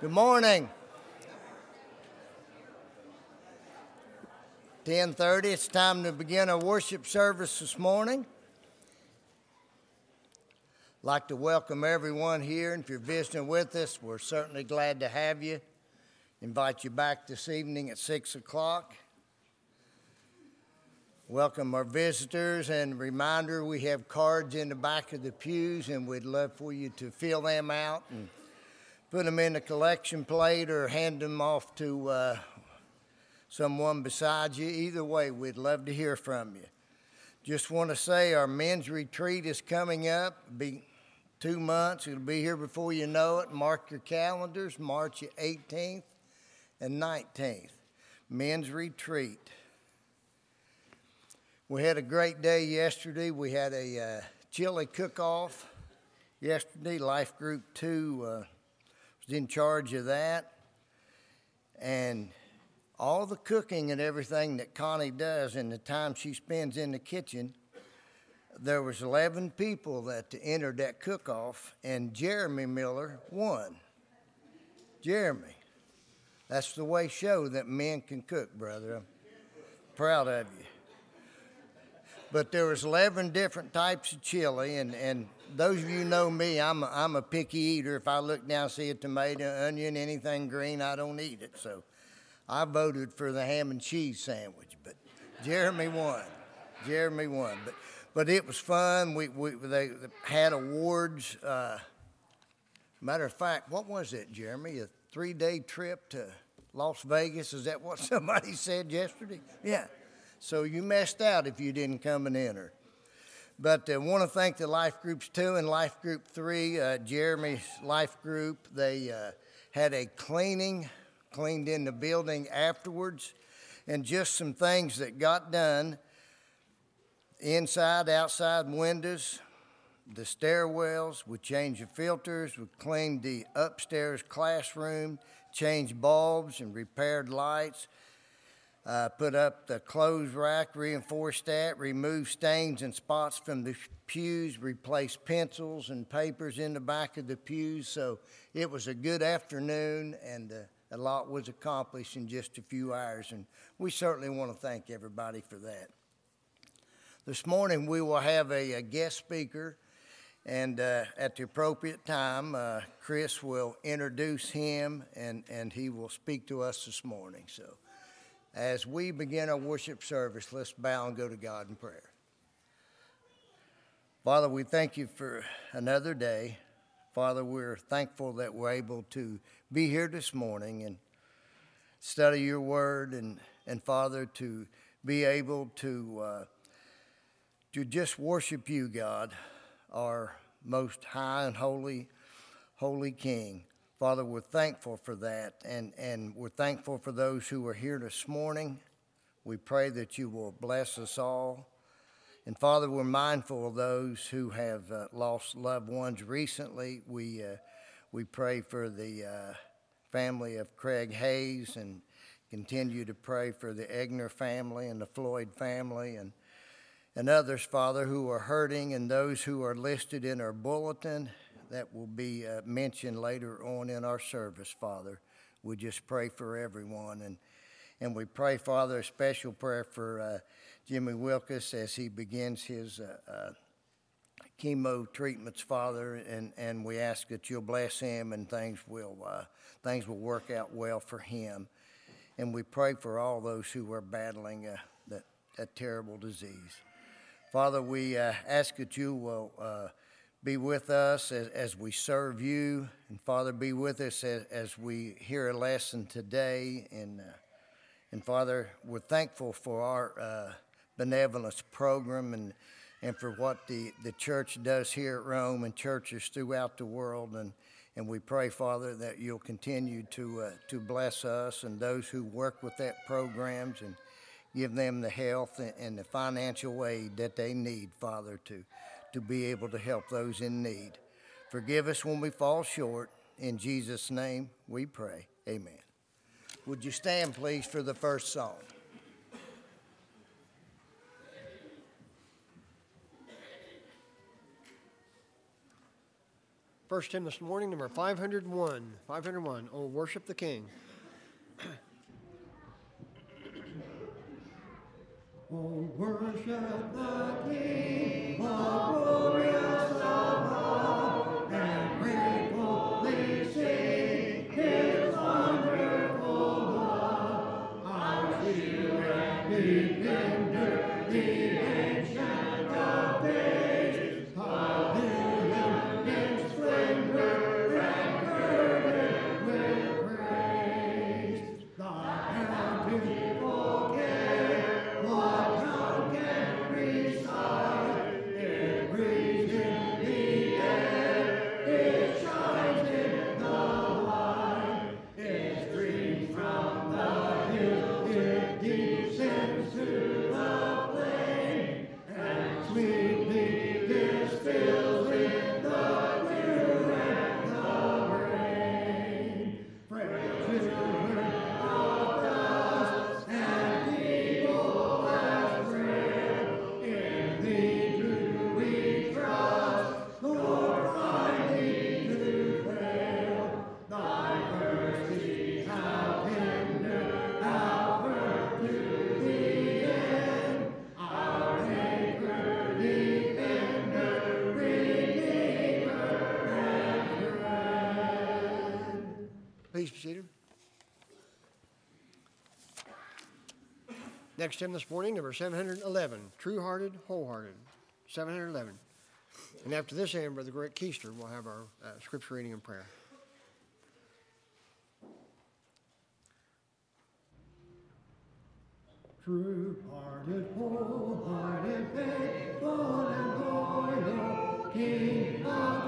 Good morning. 10:30 it's time to begin our worship service this morning. I'd like to welcome everyone here and if you're visiting with us, we're certainly glad to have you. Invite you back this evening at 6 o'clock. Welcome our visitors and reminder we have cards in the back of the pews and we'd love for you to fill them out and put them in a collection plate or hand them off to uh, someone beside you. Either way, we'd love to hear from you. Just want to say our men's retreat is coming up. Be two months. It'll be here before you know it. Mark your calendars, March 18th and 19th. Men's retreat. We had a great day yesterday. We had a uh, chili cook-off yesterday. Life Group Two uh, in charge of that, and all the cooking and everything that Connie does and the time she spends in the kitchen, there was 11 people that entered that cook-off, and Jeremy Miller won. Jeremy, that's the way show that men can cook, brother. I'm proud of you. But there was 11 different types of chili, and, and those of you know me, I'm a, I'm a picky eater. If I look down, see a tomato, onion, anything green, I don't eat it. So I voted for the ham and cheese sandwich, but Jeremy won. Jeremy won. But, but it was fun. We, we, they had awards. Uh, matter of fact, what was it, Jeremy? A three day trip to Las Vegas? Is that what somebody said yesterday? Yeah. So you messed out if you didn't come and enter. But I uh, want to thank the Life Groups 2 and Life Group 3, uh, Jeremy's Life Group. They uh, had a cleaning cleaned in the building afterwards, and just some things that got done inside, outside windows, the stairwells. We changed the filters. We cleaned the upstairs classroom, changed bulbs and repaired lights. Uh, put up the clothes rack, reinforced that, removed stains and spots from the pews, replaced pencils and papers in the back of the pews. So it was a good afternoon, and uh, a lot was accomplished in just a few hours, and we certainly want to thank everybody for that. This morning we will have a, a guest speaker, and uh, at the appropriate time, uh, Chris will introduce him and, and he will speak to us this morning. So, as we begin our worship service, let's bow and go to God in prayer. Father, we thank you for another day. Father, we're thankful that we're able to be here this morning and study your word, and, and Father, to be able to, uh, to just worship you, God, our most high and holy, holy King. Father, we're thankful for that, and, and we're thankful for those who are here this morning. We pray that you will bless us all. And Father, we're mindful of those who have uh, lost loved ones recently. We, uh, we pray for the uh, family of Craig Hayes and continue to pray for the Egner family and the Floyd family and, and others, Father, who are hurting and those who are listed in our bulletin that will be uh, mentioned later on in our service, Father. We just pray for everyone. And, and we pray, Father, a special prayer for uh, Jimmy Wilkes as he begins his uh, uh, chemo treatments, Father, and, and we ask that you'll bless him and things will, uh, things will work out well for him. And we pray for all those who are battling uh, that, that terrible disease. Father, we ask that you will be with us as, as we serve you. And Father, be with us as, as we hear a lesson today. And, and Father, we're thankful for our benevolence program and, and for what the, the church does here at Rome and churches throughout the world. And, and we pray, Father, that you'll continue to, uh, to bless us and those who work with that programs and give them the health and, and the financial aid that they need, Father, to, to be able to help those in need. Forgive us when we fall short. In Jesus' name we pray. Amen. Would you stand, please, for the first song? First hymn this morning, number 501. 501, Oh, Worship the King. Oh, worship the King, the glorious Abba. me. Next hymn this morning, number 711, True Hearted, Wholehearted. 711. And after this hymn, Brother Greg Keister will have our uh, scripture reading and prayer. True-hearted, wholehearted, faithful and loyal, King of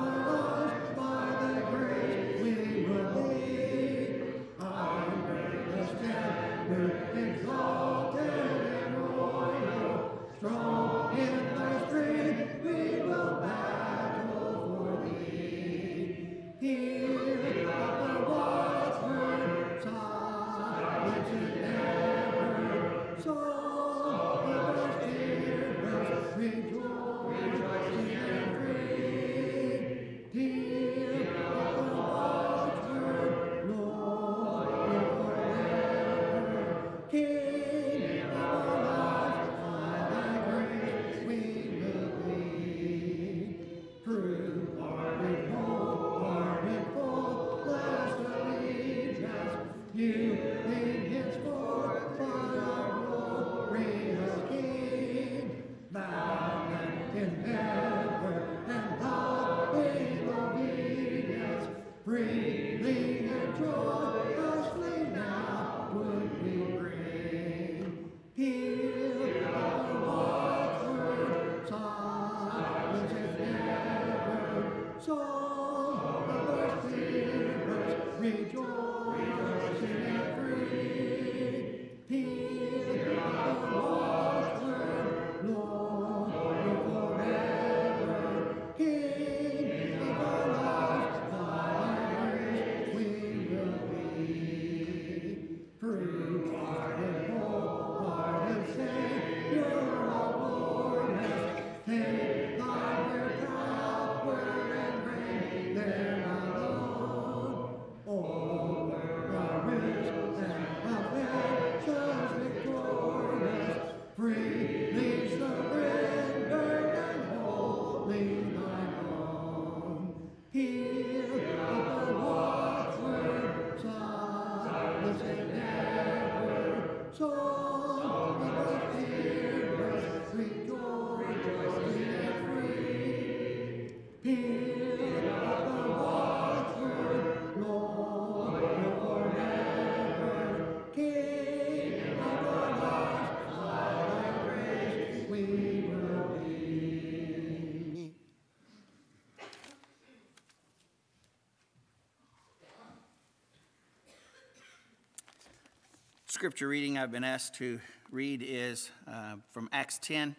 scripture reading I've been asked to read is uh, from Acts 10,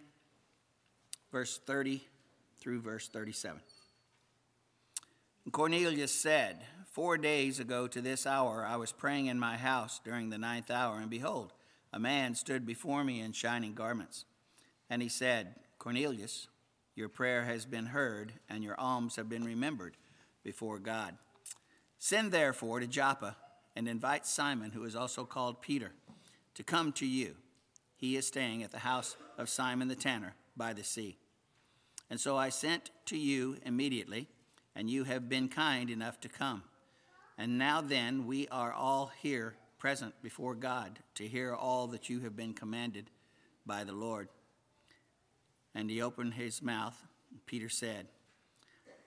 verse 30 through verse 37. Cornelius said, Four days ago to this hour, I was praying in my house during the ninth hour, and behold, a man stood before me in shining garments. And he said, Cornelius, your prayer has been heard, and your alms have been remembered before God. Send therefore to Joppa and invite Simon, who is also called Peter to come to you. He is staying at the house of Simon the tanner by the sea. And so I sent to you immediately, and you have been kind enough to come. And now then, we are all here present before God to hear all that you have been commanded by the Lord. And he opened his mouth. And Peter said,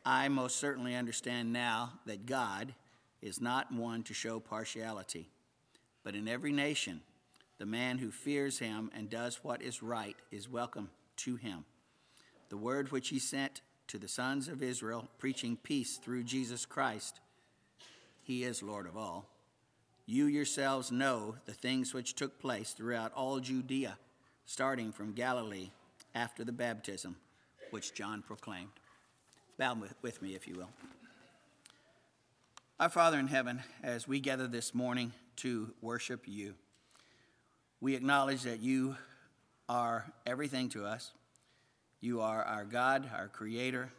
I most certainly understand now that God is not one to show partiality, but in every nation, the man who fears him and does what is right is welcome to him. The word which he sent to the sons of Israel, preaching peace through Jesus Christ, he is Lord of all. You yourselves know the things which took place throughout all Judea, starting from Galilee after the baptism which John proclaimed. Bow with me, if you will. Our Father in heaven, as we gather this morning to worship you, we acknowledge that you are everything to us. You are our God, our Creator,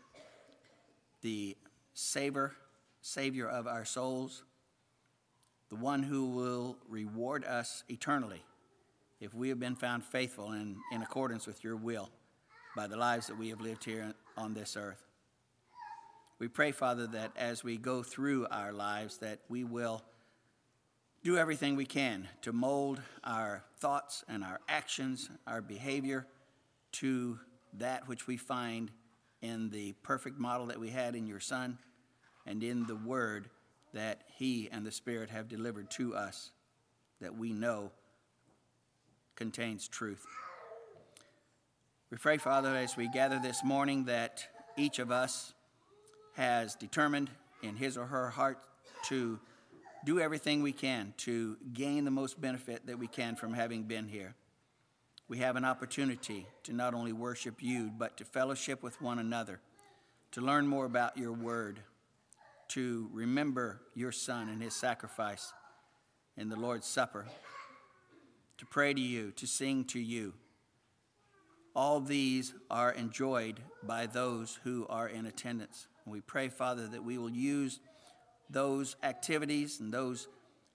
the Savior, Savior of our souls, the one who will reward us eternally if we have been found faithful and in accordance with your will by the lives that we have lived here on this earth. We pray, Father, that as we go through our lives, that we will do everything we can to mold our thoughts and our actions, our behavior to that which we find in the perfect model that we had in your Son and in the Word that He and the Spirit have delivered to us that we know contains truth. We pray, Father, as we gather this morning, that each of us has determined in his or her heart to do everything we can to gain the most benefit that we can from having been here. We have an opportunity to not only worship you, but to fellowship with one another, to learn more about your word, to remember your son and his sacrifice in the Lord's Supper to pray to you, to sing to you. All these are enjoyed by those who are in attendance. We pray, Father, that we will use those activities and those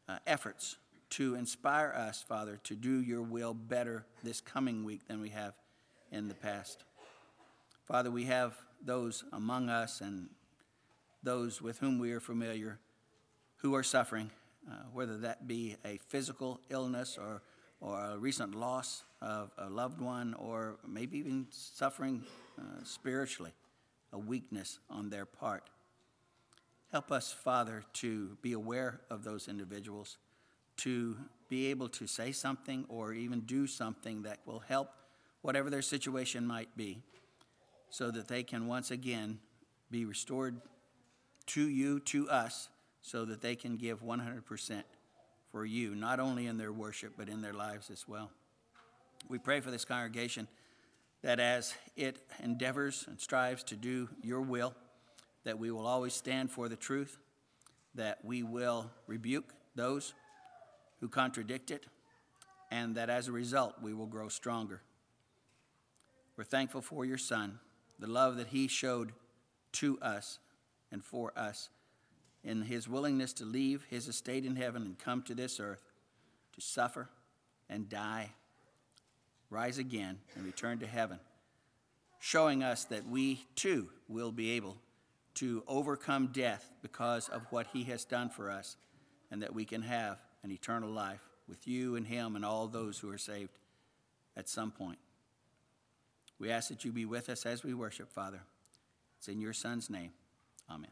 uh, efforts to inspire us, Father, to do your will better this coming week than we have in the past. Father, we have those among us and those with whom we are familiar who are suffering, uh, whether that be a physical illness or or a recent loss of a loved one, or maybe even suffering uh, spiritually, a weakness on their part. Help us, Father, to be aware of those individuals, to be able to say something or even do something that will help whatever their situation might be, so that they can once again be restored to you, to us, so that they can give 100% for you, not only in their worship, but in their lives as well. We pray for this congregation that as it endeavors and strives to do your will, that we will always stand for the truth, that we will rebuke those who contradict it, and that as a result, we will grow stronger. We're thankful for your Son, the love that he showed to us and for us in his willingness to leave his estate in heaven and come to this earth to suffer and die, rise again, and return to heaven, showing us that we too will be able to overcome death because of what he has done for us, and that we can have an eternal life with you and him and all those who are saved at some point. We ask that you be with us as we worship, Father. It's in your Son's name. Amen.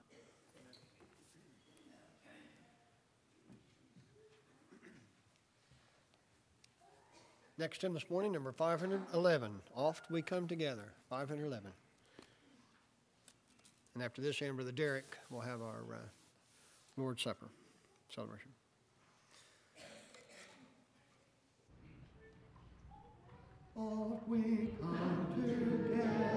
Next hymn this morning, number 511. Oft we come together, 511. And after this hymn, Brother Derek will have our uh, Lord's Supper celebration. Oft we come together,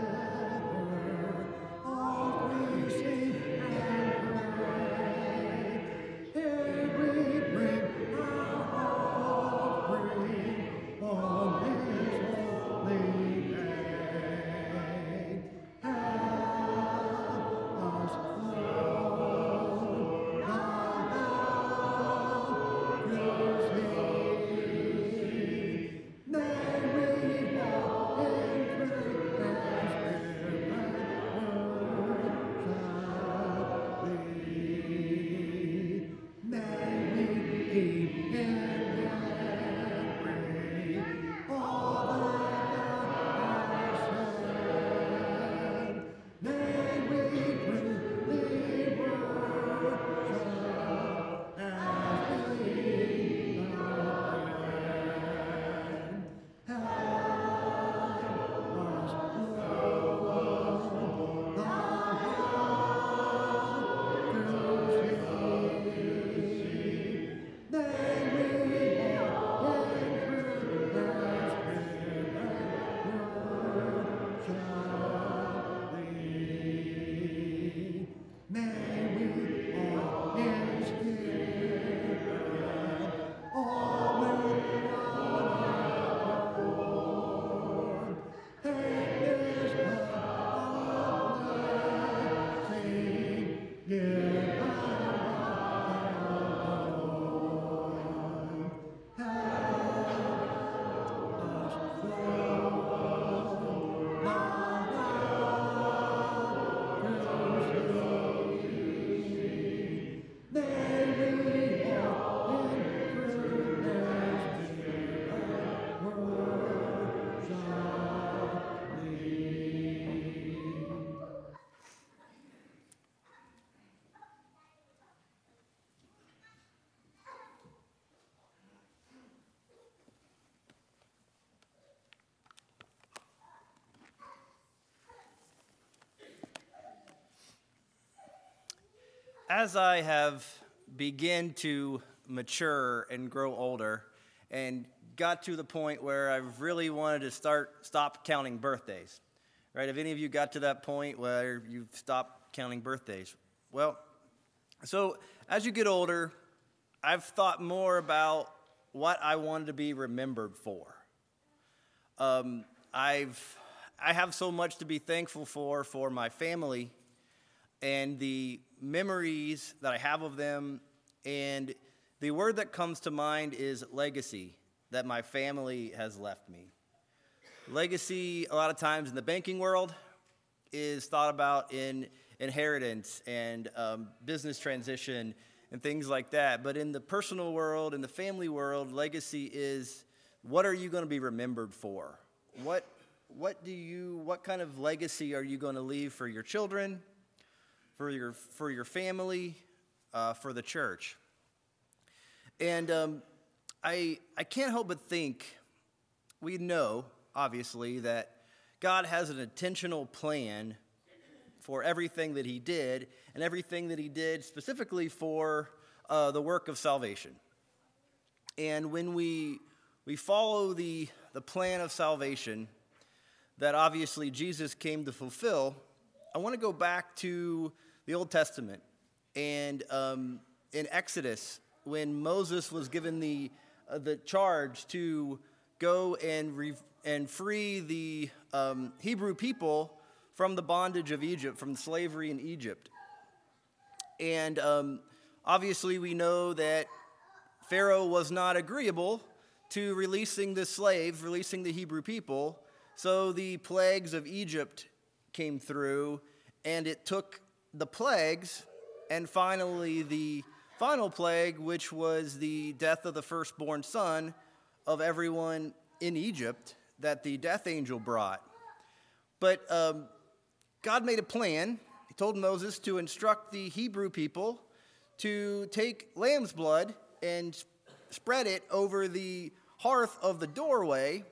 as I have begun to mature and grow older and got to the point where I really wanted to start stop counting birthdays. Right? Have any of you got to that point where you've stopped counting birthdays? Well, so as you get older, I've thought more about what I wanted to be remembered for. Um, I've I have so much to be thankful for for my family and the memories that I have of them. And the word that comes to mind is legacy that my family has left me. Legacy, a lot of times in the banking world, is thought about in inheritance and um, business transition and things like that. But in the personal world, in the family world, legacy is what are you going to be remembered for? What, what do you, what kind of legacy are you going to leave for your children, for your, for your family, uh, for the church? And um, I, I can't help but think we know, obviously, that God has an intentional plan for everything that He did, and everything that He did specifically for uh, the work of salvation. And when we, we follow the, the plan of salvation that obviously Jesus came to fulfill, I want to go back to the Old Testament. And um, in Exodus, when Moses was given the, uh, the charge to go and, re- and free the um, Hebrew people from the bondage of Egypt, from slavery in Egypt. And um, obviously, we know that Pharaoh was not agreeable to releasing the slaves, releasing the Hebrew people. So the plagues of Egypt came through, and it took the plagues and finally the final plague, which was the death of the firstborn son of everyone in Egypt that the death angel brought. But um, God made a plan. He told Moses to instruct the Hebrew people to take lamb's blood and spread it over the hearth of the doorway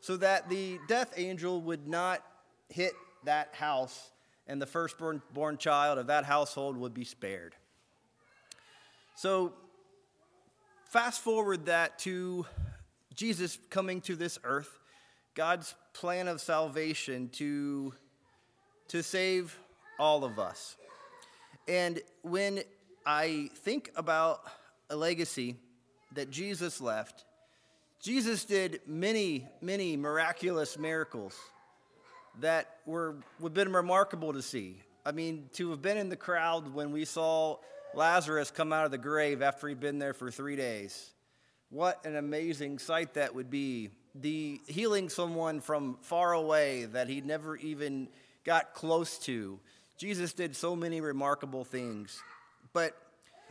so that the death angel would not hit that house and the firstborn born child of that household would be spared. So, fast forward that to Jesus coming to this earth, God's plan of salvation to, to save all of us. And when I think about a legacy that Jesus left, Jesus did many, many miraculous miracles that were would have been remarkable to see. I mean, to have been in the crowd when we saw Lazarus come out of the grave after he'd been there for three days. What an amazing sight that would be. The healing someone from far away that he never even got close to. Jesus did so many remarkable things. But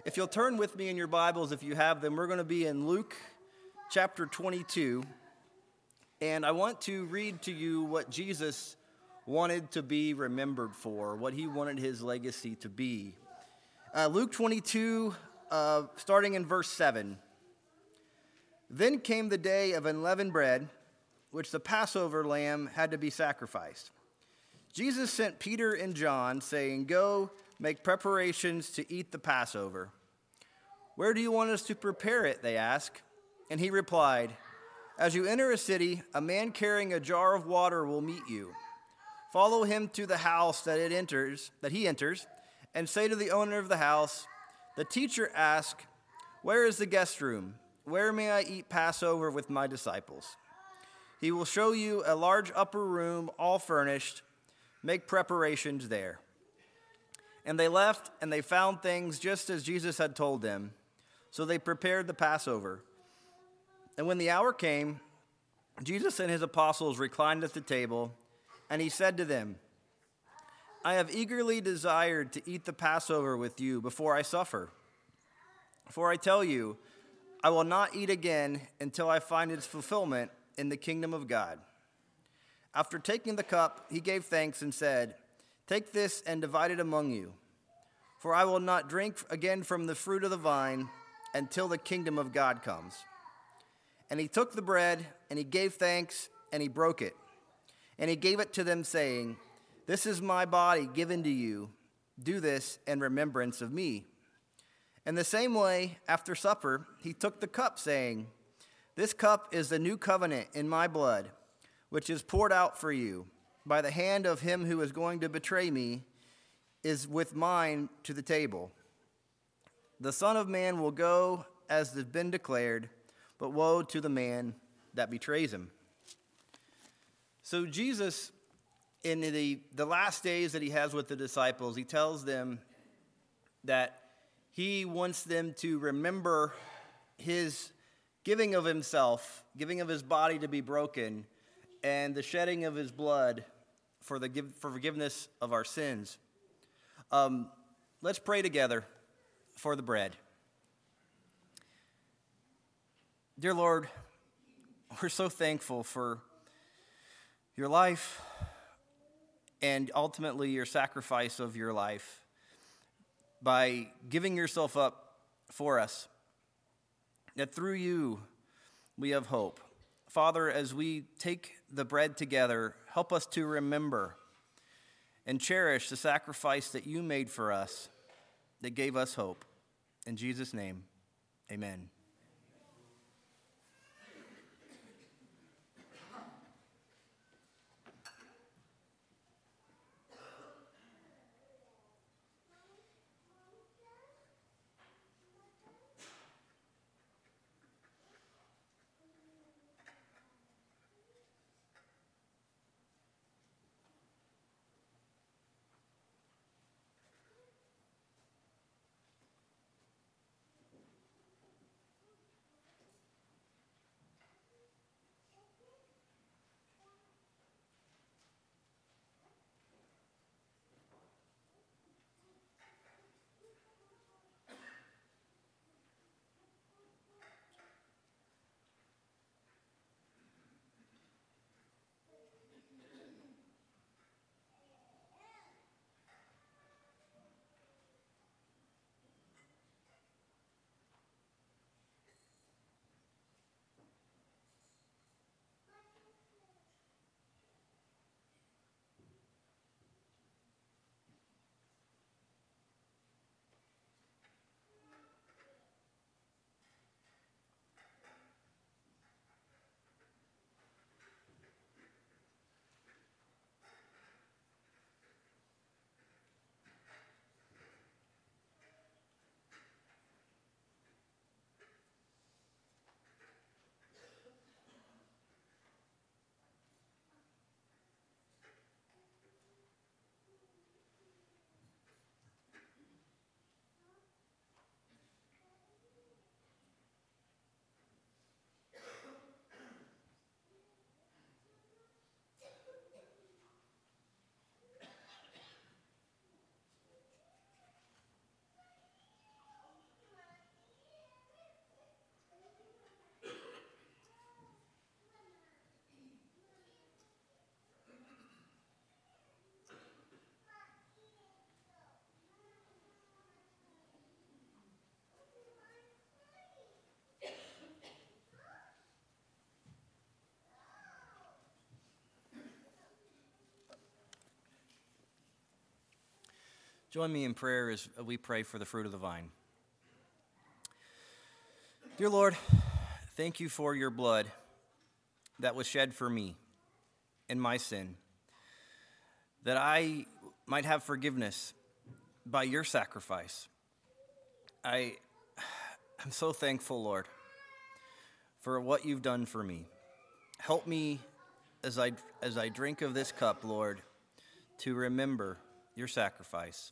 if you'll turn with me in your Bibles, if you have them, we're going to be in Luke chapter 22. And I want to read to you what Jesus wanted to be remembered for, what he wanted his legacy to be. Uh, Luke 22, uh, starting in verse 7. Then came the day of unleavened bread, which the Passover lamb had to be sacrificed. Jesus sent Peter and John, saying, Go make preparations to eat the Passover. Where do you want us to prepare it? They asked. And he replied, as you enter a city, a man carrying a jar of water will meet you. Follow him to the house that it enters, that he enters, and say to the owner of the house, "The teacher asks, "Where is the guest room? Where may I eat Passover with my disciples?" He will show you a large upper room, all furnished. Make preparations there. And they left, and they found things just as Jesus had told them. So they prepared the Passover. And when the hour came, Jesus and his apostles reclined at the table, and he said to them, I have eagerly desired to eat the Passover with you before I suffer. For I tell you, I will not eat again until I find its fulfillment in the kingdom of God. After taking the cup, he gave thanks and said, Take this and divide it among you. For I will not drink again from the fruit of the vine until the kingdom of God comes. And he took the bread, and he gave thanks, and he broke it. And he gave it to them, saying, This is my body given to you. Do this in remembrance of me. In the same way, after supper, he took the cup, saying, This cup is the new covenant in my blood, which is poured out for you by the hand of him who is going to betray me, is with mine to the table. The Son of Man will go as has been declared, but woe to the man that betrays him. So, Jesus, in the, the last days that he has with the disciples, he tells them that he wants them to remember his giving of himself, giving of his body to be broken, and the shedding of his blood for, the, for forgiveness of our sins. Um, let's pray together for the bread. Dear Lord, we're so thankful for your life and ultimately your sacrifice of your life by giving yourself up for us. That through you we have hope. Father, as we take the bread together, help us to remember and cherish the sacrifice that you made for us that gave us hope. In Jesus' name, amen. Join me in prayer as we pray for the fruit of the vine. Dear Lord, thank you for your blood that was shed for me and my sin, that I might have forgiveness by your sacrifice. I am so thankful, Lord, for what you've done for me. Help me as I, as I drink of this cup, Lord, to remember your sacrifice.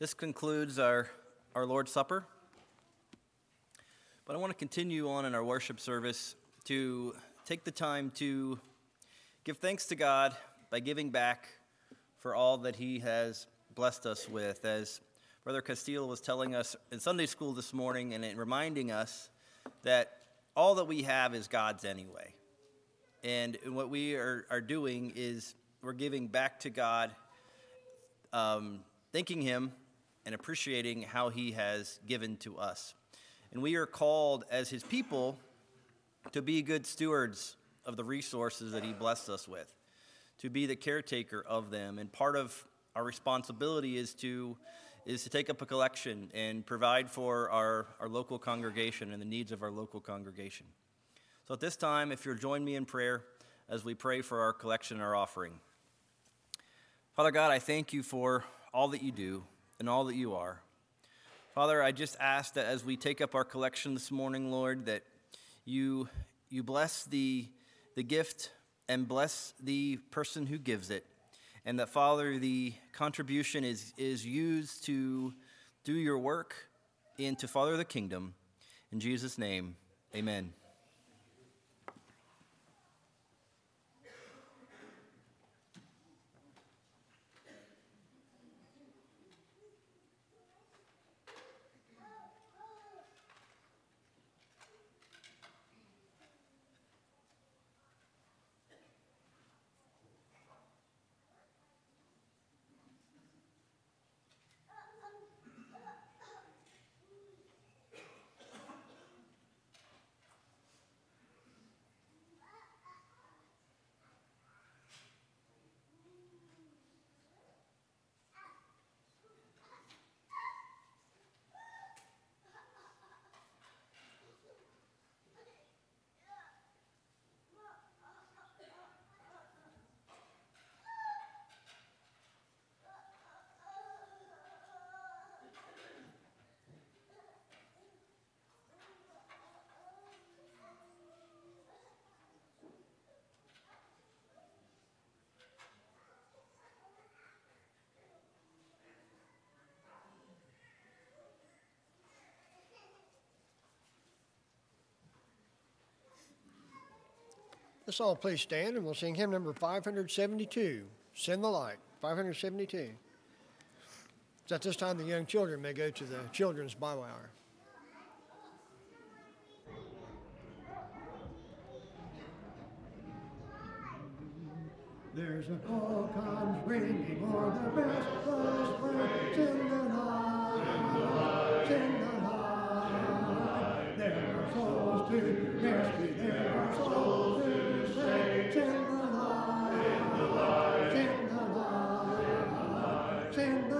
This concludes our, our Lord's Supper. But I want to continue on in our worship service to take the time to give thanks to God by giving back for all that He has blessed us with. As Brother Castillo was telling us in Sunday school this morning and reminding us that all that we have is God's anyway. And what we are, are doing is we're giving back to God, um, thanking Him and appreciating how He has given to us. And we are called as His people to be good stewards of the resources that He blessed us with, to be the caretaker of them. And part of our responsibility is to is to take up a collection and provide for our, our local congregation and the needs of our local congregation. So at this time, if you'll join me in prayer as we pray for our collection and our offering. Father God, I thank you for all that you do and all that you are. Father, I just ask that as we take up our collection this morning, Lord, that you, you bless the, the gift and bless the person who gives it. And that, Father, the contribution is, is used to do your work and to father the kingdom. In Jesus' name, amen. Let's all please stand and we'll sing hymn number 572, Send the Light. 572. So at this time, the young children may go to the children's Bible hour. There's a call comes ringing o'er the restless waves in the night, in the night. There are souls to rescue, there are souls to In the light, in the light, in the light, in the light,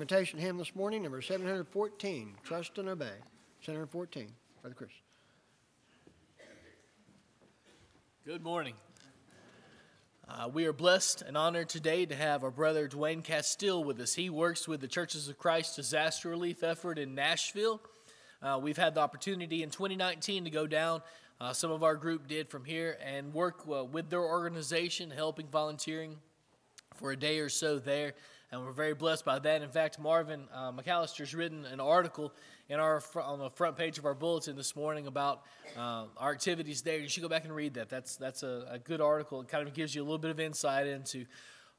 Invitation hymn this morning, number 714, Trust and Obey. 714, Brother Chris. Good morning. Uh, we are blessed and honored today to have our brother Dwayne Castile with us. He works with the Churches of Christ disaster relief effort in Nashville. Uh, we've had the opportunity in 2019 to go down. Uh, some of our group did from here and work uh, with their organization, helping volunteering for a day or so there. And we're very blessed by that. In fact, Marvin uh, McAllister's written an article in our on the front page of our bulletin this morning about uh, our activities there. You should go back and read that. That's that's a, a good article. It kind of gives you a little bit of insight into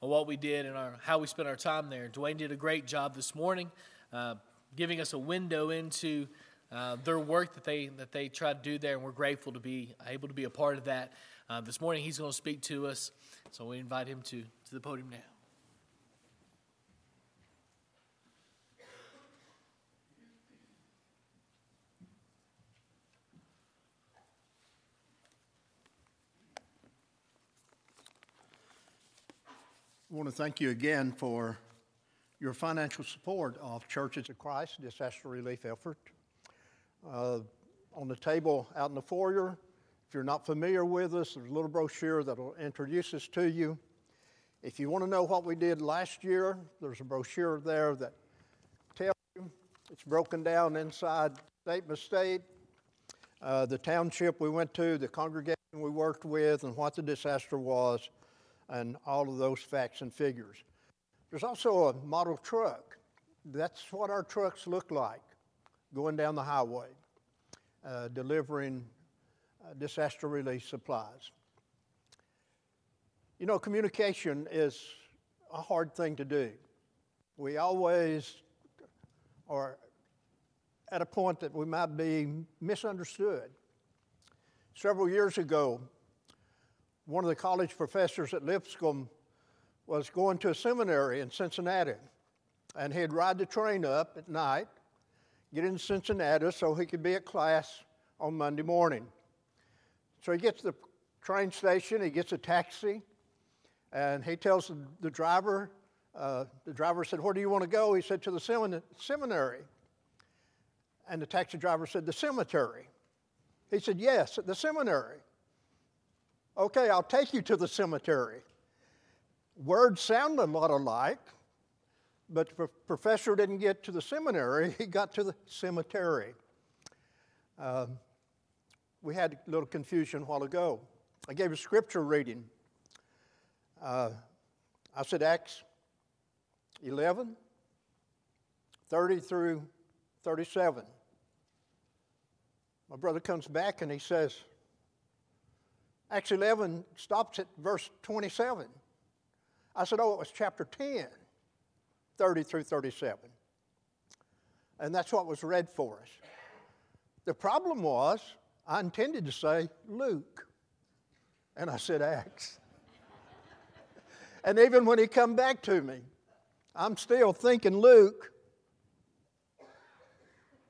uh, what we did and our, how we spent our time there. Dwayne did a great job this morning, uh, giving us a window into uh, their work that they that they try to do there, and we're grateful to be able to be a part of that. Uh, this morning, he's going to speak to us, so we invite him to to the podium now. I want to thank you again for your financial support of Churches of Christ disaster relief effort. Uh, on the table out in the foyer, if you're not familiar with us, there's a little brochure that will introduce us to you. If you want to know what we did last year, there's a brochure there that tells you. It's broken down inside state by state, uh, the township we went to, the congregation we worked with, and what the disaster was and all of those facts and figures. There's also a model truck. That's what our trucks look like going down the highway, uh, delivering uh, disaster relief supplies. You know, communication is a hard thing to do. We always are at a point that we might be misunderstood. Several years ago, one of the college professors at Lipscomb was going to a seminary in Cincinnati, and he'd ride the train up at night, get in Cincinnati so he could be at class on Monday morning. So he gets to the train station, he gets a taxi, and he tells the, driver, uh, the driver said, Where do you want to go? He said, To the semin- seminary. And the taxi driver said, The cemetery. He said, Yes, the seminary. Okay, I'll take you to the cemetery. Words sound a lot alike, but the professor didn't get to the seminary, he got to the cemetery. Um, we had a little confusion a while ago. I gave a scripture reading. Uh, I said Acts 11, 30 through 37. My brother comes back and he says, Acts 11 stops at verse 27. I said, Oh, it was chapter 10, 30 through 37. And that's what was read for us. The problem was, I intended to say Luke, and I said Acts. and even when he come back to me, I'm still thinking Luke,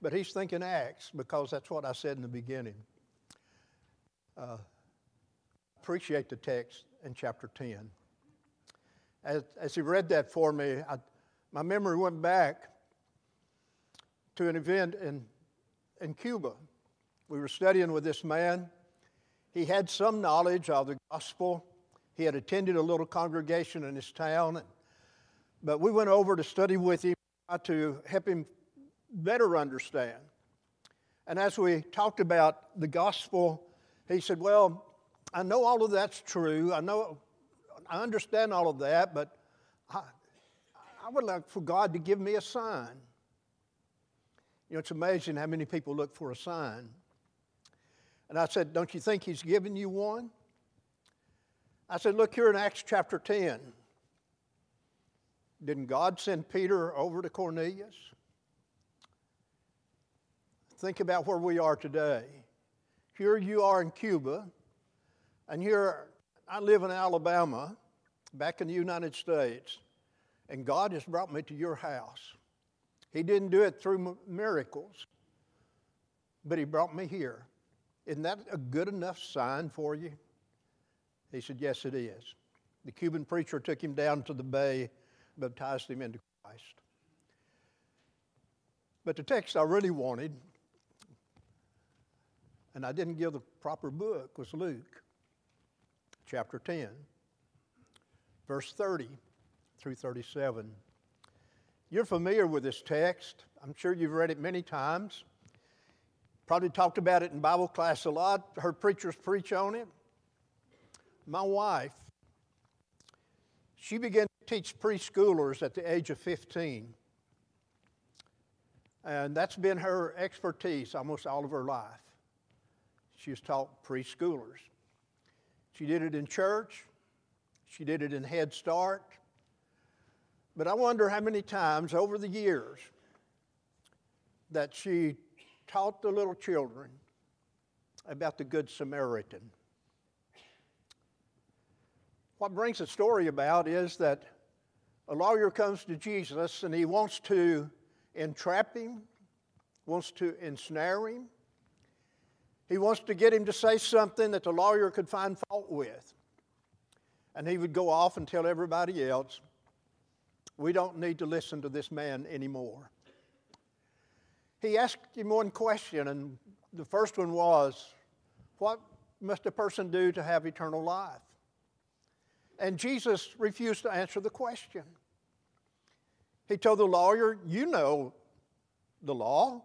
but he's thinking Acts because that's what I said in the beginning. Uh, appreciate the text in chapter 10. As, as he read that for me, I, my memory went back to an event in, in Cuba. We were studying with this man. He had some knowledge of the gospel. He had attended a little congregation in his town. But we went over to study with him to help him better understand. And as we talked about the gospel, he said, Well, I know all of that's true. I know, I understand all of that, but I, I would like for God to give me a sign. You know, it's amazing how many people look for a sign. And I said, Don't you think He's given you one? I said, Look here in Acts chapter 10. Didn't God send Peter over to Cornelius? Think about where we are today. Here you are in Cuba, and here I live in Alabama, back in the United States, and God has brought me to your house. He didn't do it through miracles, but He brought me here. Isn't that a good enough sign for you? He said, Yes, it is. The Cuban preacher took him down to the bay, baptized him into Christ. But the text I really wanted, and I didn't give the proper book, was Luke chapter 10, verse 30 through 37. You're familiar with this text. I'm sure you've read it many times. Probably talked about it in Bible class a lot, heard preachers preach on it. My wife, she began to teach preschoolers at the age of 15. And that's been her expertise almost all of her life. She has taught preschoolers. She did it in church, she did it in Head Start. But I wonder how many times over the years that she taught the little children about the Good Samaritan. What brings the story about is that a lawyer comes to Jesus and he wants to entrap him, wants to ensnare him. He wants to get him to say something that the lawyer could find fault with. And he would go off and tell everybody else, we don't need to listen to this man anymore. He asked him one question, and the first one was, What must a person do to have eternal life? And Jesus refused to answer the question. He told the lawyer, You know the law.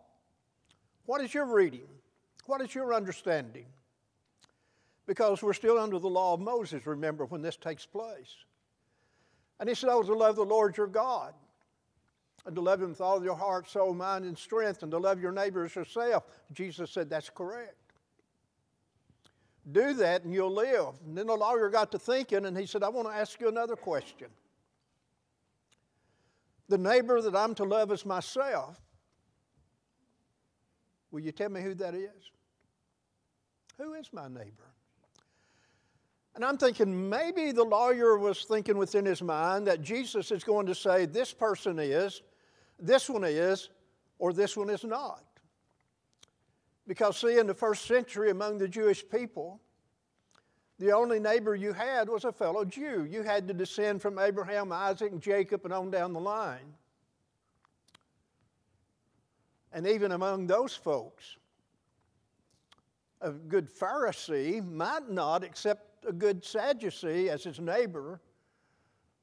What is your reading? What is your understanding? Because we're still under the law of Moses, remember, when this takes place. And he said, Oh, to love the Lord your God, and to love him with all your heart, soul, mind, and strength, and to love your neighbor as yourself. Jesus said, That's correct. Do that and you'll live. And then the lawyer got to thinking, and he said, I want to ask you another question the neighbor that I'm to love is myself, will you tell me who that is? Who is my neighbor? And I'm thinking maybe the lawyer was thinking within his mind that Jesus is going to say, this person is, this one is, or this one is not. Because, see, in the first century among the Jewish people, the only neighbor you had was a fellow Jew. You had to descend from Abraham, Isaac, and Jacob and on down the line. And even among those folks, a good Pharisee might not accept a good Sadducee as his neighbor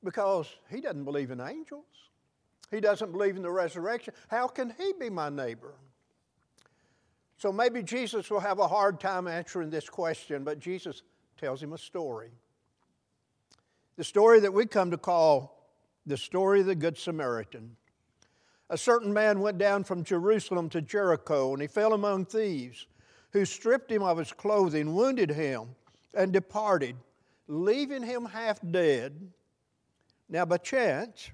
because he doesn't believe in angels. He doesn't believe in the resurrection. How can he be my neighbor? So maybe Jesus will have a hard time answering this question, but Jesus tells him a story. The story that we come to call the story of the Good Samaritan. A certain man went down from Jerusalem to Jericho, and he fell among thieves, who stripped him of his clothing, wounded him, and departed, leaving him half dead. Now, by chance,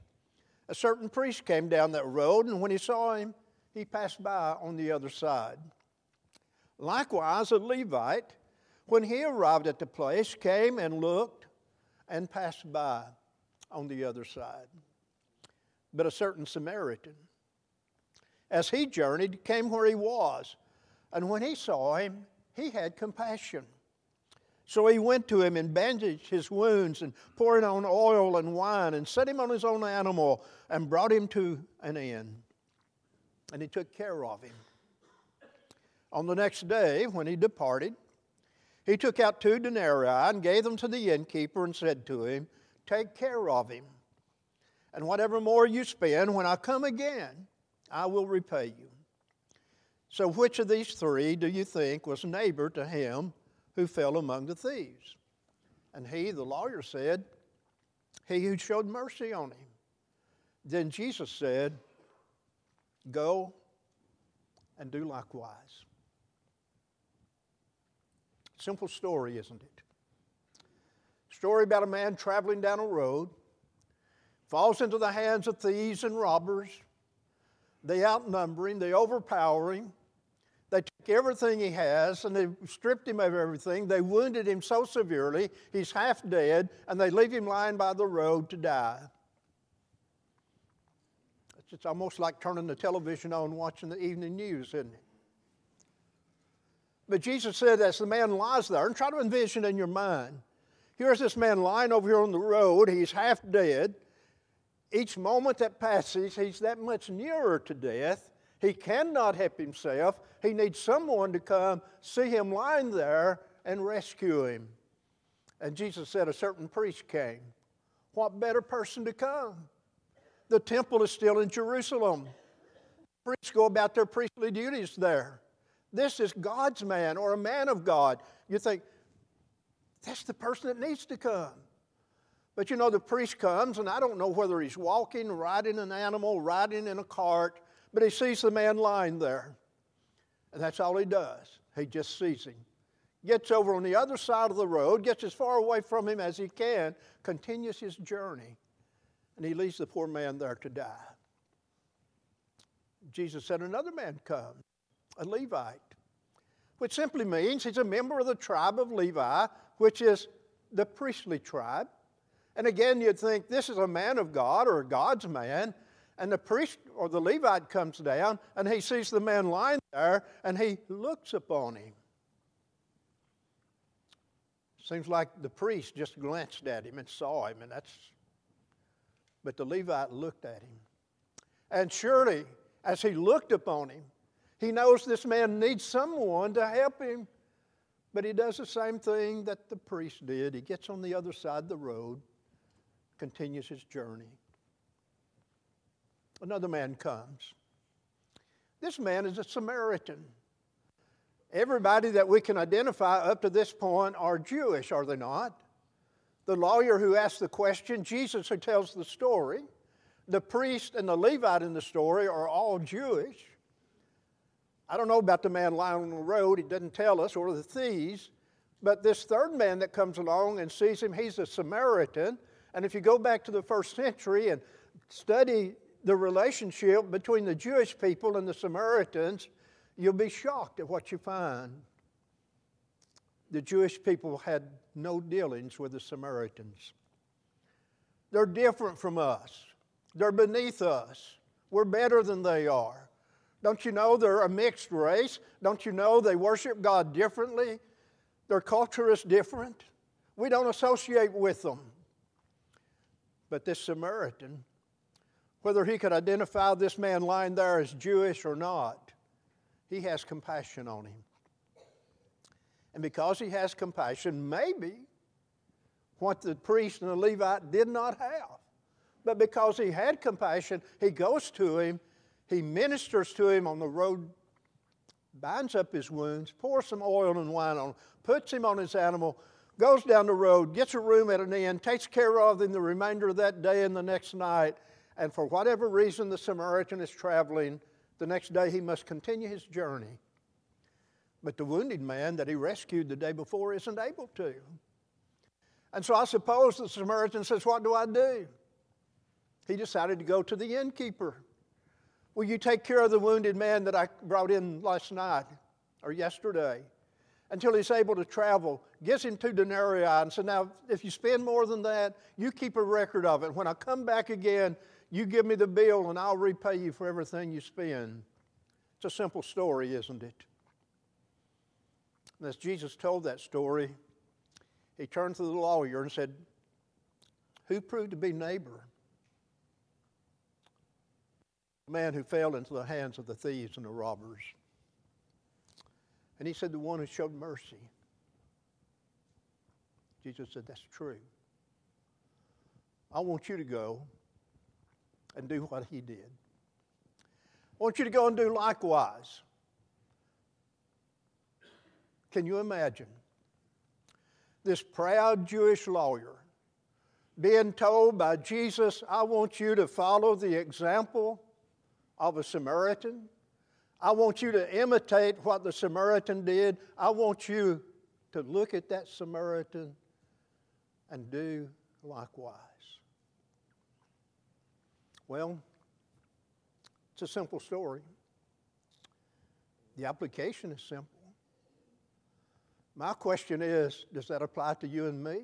a certain priest came down that road, and when he saw him, he passed by on the other side. Likewise, a Levite when he arrived at the place, came and looked and passed by on the other side. But a certain Samaritan, as he journeyed, came where he was. And when he saw him, he had compassion. So he went to him and bandaged his wounds and poured on oil and wine and set him on his own animal and brought him to an inn. And he took care of him. On the next day, when he departed, he took out two denarii and gave them to the innkeeper and said to him, Take care of him. And whatever more you spend, when I come again, I will repay you. So, which of these three do you think was neighbor to him who fell among the thieves? And he, the lawyer, said, He who showed mercy on him. Then Jesus said, Go and do likewise. Simple story, isn't it? Story about a man traveling down a road, falls into the hands of thieves and robbers. They outnumber him, they overpower him, they took everything he has and they stripped him of everything. They wounded him so severely, he's half dead, and they leave him lying by the road to die. It's almost like turning the television on watching the evening news, isn't it? But Jesus said, as the man lies there, and try to envision in your mind, here's this man lying over here on the road, he's half dead. Each moment that passes, he's that much nearer to death. He cannot help himself. He needs someone to come see him lying there and rescue him. And Jesus said, A certain priest came. What better person to come? The temple is still in Jerusalem. Priests go about their priestly duties there. This is God's man or a man of God. You think, that's the person that needs to come. But you know, the priest comes, and I don't know whether he's walking, riding an animal, riding in a cart, but he sees the man lying there. And that's all he does. He just sees him. Gets over on the other side of the road, gets as far away from him as he can, continues his journey, and he leaves the poor man there to die. Jesus said, Another man comes, a Levite, which simply means he's a member of the tribe of Levi, which is the priestly tribe. And again, you'd think this is a man of God or God's man. And the priest or the Levite comes down and he sees the man lying there and he looks upon him. Seems like the priest just glanced at him and saw him, and that's. But the Levite looked at him. And surely, as he looked upon him, he knows this man needs someone to help him. But he does the same thing that the priest did. He gets on the other side of the road, continues his journey. Another man comes. This man is a Samaritan. Everybody that we can identify up to this point are Jewish, are they not? The lawyer who asked the question, Jesus who tells the story, the priest and the Levite in the story are all Jewish. I don't know about the man lying on the road, he doesn't tell us, or the thieves, but this third man that comes along and sees him, he's a Samaritan. And if you go back to the first century and study the relationship between the Jewish people and the Samaritans, you'll be shocked at what you find. The Jewish people had no dealings with the Samaritans. They're different from us, they're beneath us. We're better than they are. Don't you know they're a mixed race? Don't you know they worship God differently? Their culture is different. We don't associate with them. But this Samaritan, whether he could identify this man lying there as Jewish or not, he has compassion on him. And because he has compassion, maybe what the priest and the Levite did not have. But because he had compassion, he goes to him he ministers to him on the road, binds up his wounds, pours some oil and wine on him, puts him on his animal, goes down the road, gets a room at an inn, takes care of him the remainder of that day and the next night. And for whatever reason the Samaritan is traveling, the next day he must continue his journey. But the wounded man that he rescued the day before isn't able to. And so I suppose the Samaritan says, What do I do? He decided to go to the innkeeper. Will you take care of the wounded man that I brought in last night or yesterday until he's able to travel? Gives him two denarii and said, Now, if you spend more than that, you keep a record of it. When I come back again, you give me the bill and I'll repay you for everything you spend. It's a simple story, isn't it? And as Jesus told that story, he turned to the lawyer and said, Who proved to be neighbor? The man who fell into the hands of the thieves and the robbers. And he said, The one who showed mercy. Jesus said, That's true. I want you to go and do what he did. I want you to go and do likewise. Can you imagine this proud Jewish lawyer being told by Jesus, I want you to follow the example of a Samaritan. I want you to imitate what the Samaritan did. I want you to look at that Samaritan and do likewise. Well, it's a simple story. The application is simple. My question is does that apply to you and me?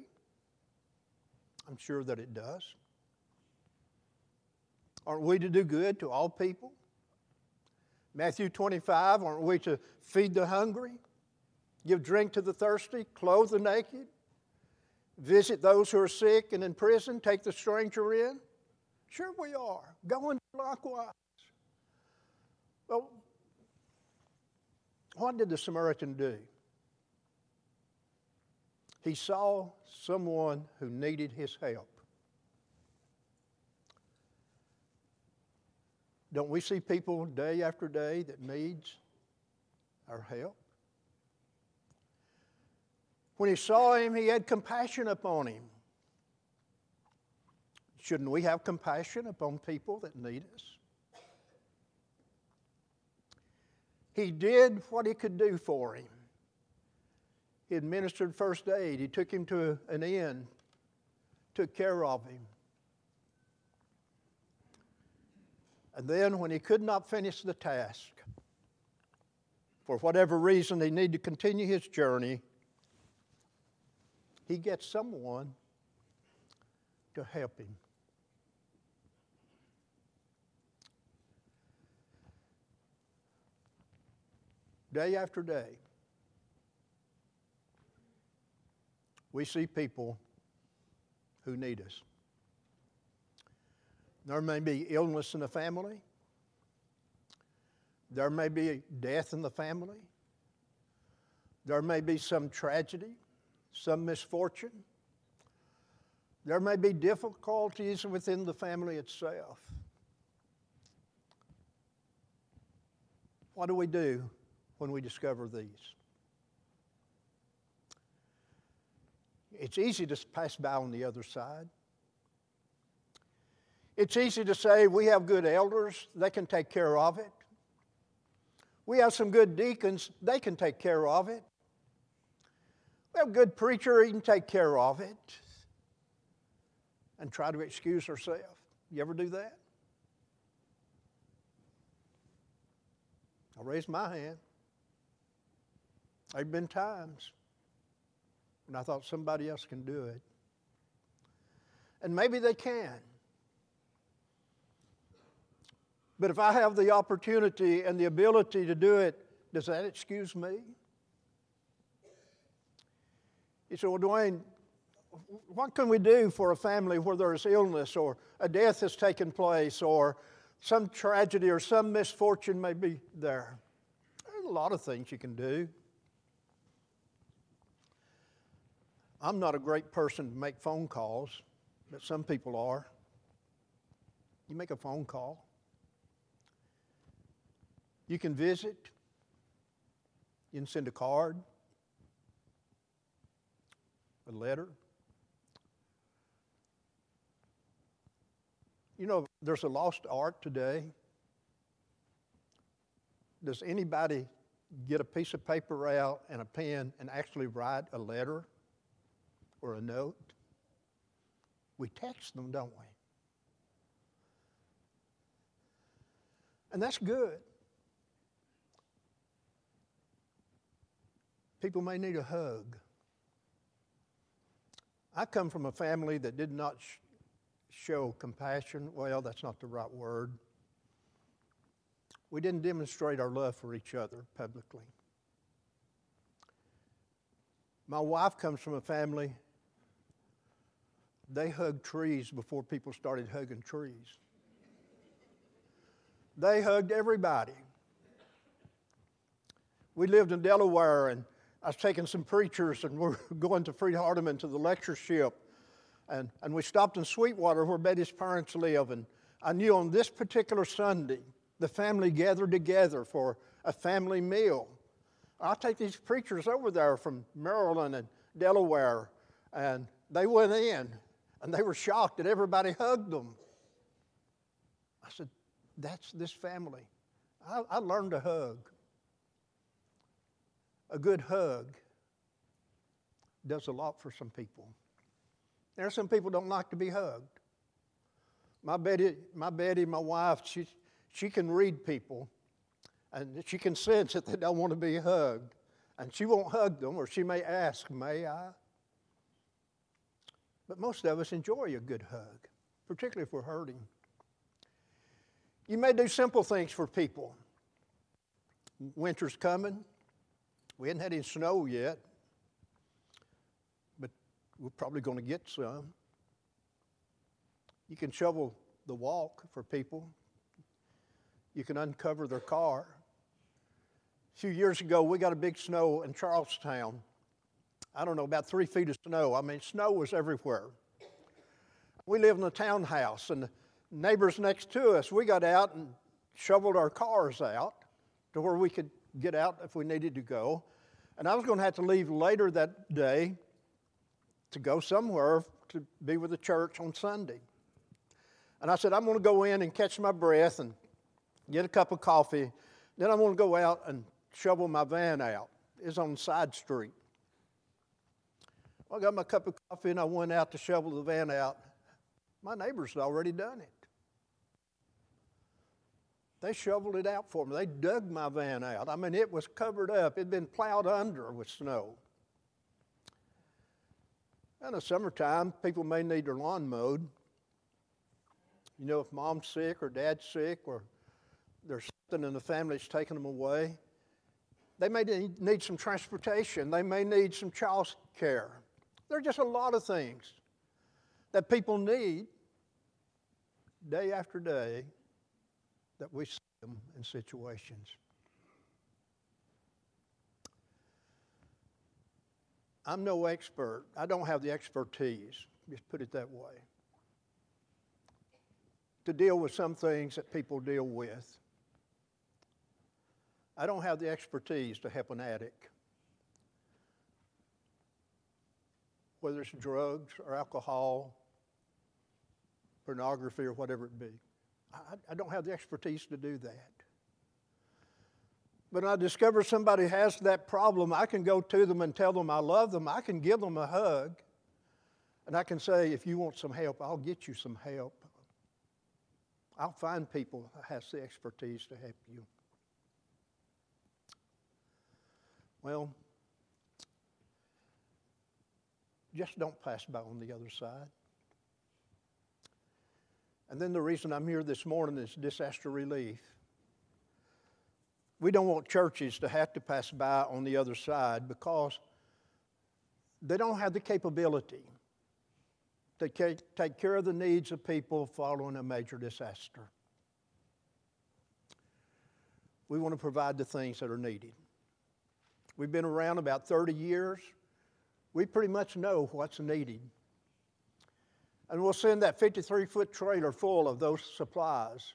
I'm sure that it does. Aren't we to do good to all people? Matthew 25, aren't we to feed the hungry, give drink to the thirsty, clothe the naked, visit those who are sick and in prison, take the stranger in? Sure, we are. going likewise. Well, what did the Samaritan do? He saw someone who needed his help. Don't we see people day after day that needs our help? When he saw him, he had compassion upon him. Shouldn't we have compassion upon people that need us? He did what he could do for him. He administered first aid. He took him to an inn, took care of him. And then, when he could not finish the task, for whatever reason he needed to continue his journey, he gets someone to help him. Day after day, we see people who need us. There may be illness in the family. There may be death in the family. There may be some tragedy, some misfortune. There may be difficulties within the family itself. What do we do when we discover these? It's easy to pass by on the other side. It's easy to say we have good elders, they can take care of it. We have some good deacons, they can take care of it. We have a good preacher, he can take care of it. And try to excuse ourselves. You ever do that? I raised my hand. There have been times when I thought somebody else can do it. And maybe they can. But if I have the opportunity and the ability to do it, does that excuse me? You said, well, Dwayne, what can we do for a family where there is illness or a death has taken place or some tragedy or some misfortune may be there? There's a lot of things you can do. I'm not a great person to make phone calls, but some people are. You make a phone call. You can visit. You can send a card, a letter. You know, there's a lost art today. Does anybody get a piece of paper out and a pen and actually write a letter or a note? We text them, don't we? And that's good. People may need a hug. I come from a family that did not sh- show compassion. Well, that's not the right word. We didn't demonstrate our love for each other publicly. My wife comes from a family, they hugged trees before people started hugging trees. They hugged everybody. We lived in Delaware, and I was taking some preachers, and we're going to Freed Hardeman to the lectureship. And, and we stopped in Sweetwater where Betty's parents live. And I knew on this particular Sunday, the family gathered together for a family meal. I'll take these preachers over there from Maryland and Delaware, and they went in, and they were shocked that everybody hugged them. I said, That's this family. I, I learned to hug. A good hug does a lot for some people. There are some people don't like to be hugged. My Betty, my Betty, my wife, she, she can read people and she can sense that they don't want to be hugged. And she won't hug them, or she may ask, May I? But most of us enjoy a good hug, particularly if we're hurting. You may do simple things for people. Winter's coming. We hadn't had any snow yet, but we're probably going to get some. You can shovel the walk for people. you can uncover their car. A few years ago, we got a big snow in Charlestown. I don't know, about three feet of snow. I mean, snow was everywhere. We live in a townhouse, and neighbors next to us, we got out and shoveled our cars out to where we could get out if we needed to go. And I was going to have to leave later that day to go somewhere to be with the church on Sunday. And I said, I'm going to go in and catch my breath and get a cup of coffee. Then I'm going to go out and shovel my van out. It's on the side street. I got my cup of coffee and I went out to shovel the van out. My neighbors had already done it. They shoveled it out for me. They dug my van out. I mean, it was covered up, it had been plowed under with snow. In the summertime, people may need their lawn mowed. You know, if mom's sick or dad's sick or there's something in the family that's taking them away, they may need some transportation. They may need some child care. There are just a lot of things that people need day after day that we see them in situations. I'm no expert. I don't have the expertise, just put it that way, to deal with some things that people deal with. I don't have the expertise to help an addict, whether it's drugs or alcohol, pornography, or whatever it be. I, I don't have the expertise to do that. But I discover somebody has that problem, I can go to them and tell them I love them. I can give them a hug. And I can say, if you want some help, I'll get you some help. I'll find people that has the expertise to help you. Well, just don't pass by on the other side. And then the reason I'm here this morning is disaster relief. We don't want churches to have to pass by on the other side because they don't have the capability to take care of the needs of people following a major disaster. We want to provide the things that are needed. We've been around about 30 years. We pretty much know what's needed. And we'll send that 53 foot trailer full of those supplies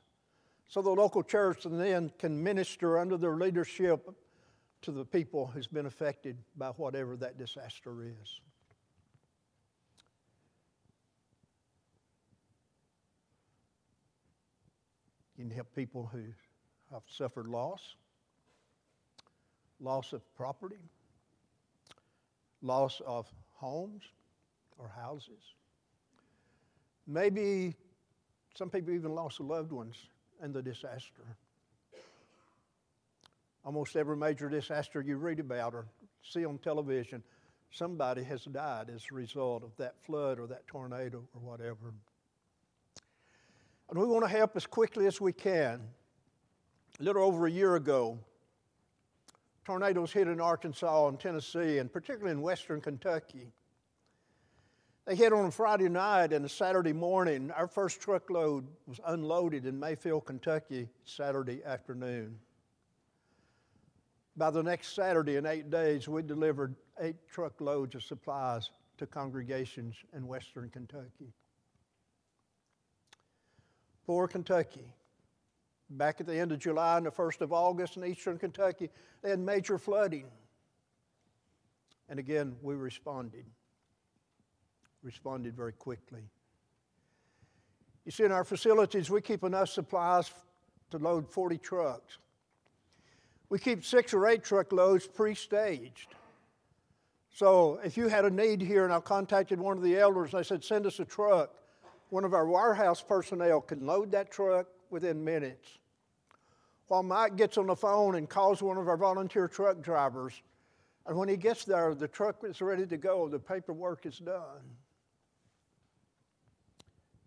so the local church then can minister under their leadership to the people who's been affected by whatever that disaster is. You can help people who have suffered loss, loss of property, loss of homes or houses. Maybe some people even lost loved ones in the disaster. Almost every major disaster you read about or see on television, somebody has died as a result of that flood or that tornado or whatever. And we want to help as quickly as we can. A little over a year ago, tornadoes hit in Arkansas and Tennessee, and particularly in western Kentucky. They hit on a Friday night and a Saturday morning. Our first truckload was unloaded in Mayfield, Kentucky, Saturday afternoon. By the next Saturday, in eight days, we delivered eight truckloads of supplies to congregations in western Kentucky. Poor Kentucky. Back at the end of July and the 1st of August in eastern Kentucky, they had major flooding. And again, we responded responded very quickly. You see, in our facilities, we keep enough supplies to load 40 trucks. We keep six or eight truck loads pre staged. So if you had a need here and I contacted one of the elders and I said, send us a truck, one of our warehouse personnel can load that truck within minutes. While Mike gets on the phone and calls one of our volunteer truck drivers, and when he gets there, the truck is ready to go, the paperwork is done